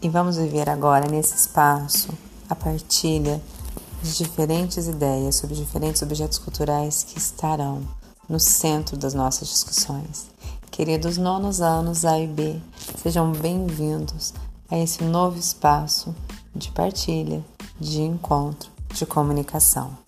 E vamos viver agora nesse espaço a partilha de diferentes ideias sobre diferentes objetos culturais que estarão no centro das nossas discussões. Queridos nonos anos A e B, sejam bem-vindos a esse novo espaço de partilha, de encontro, de comunicação.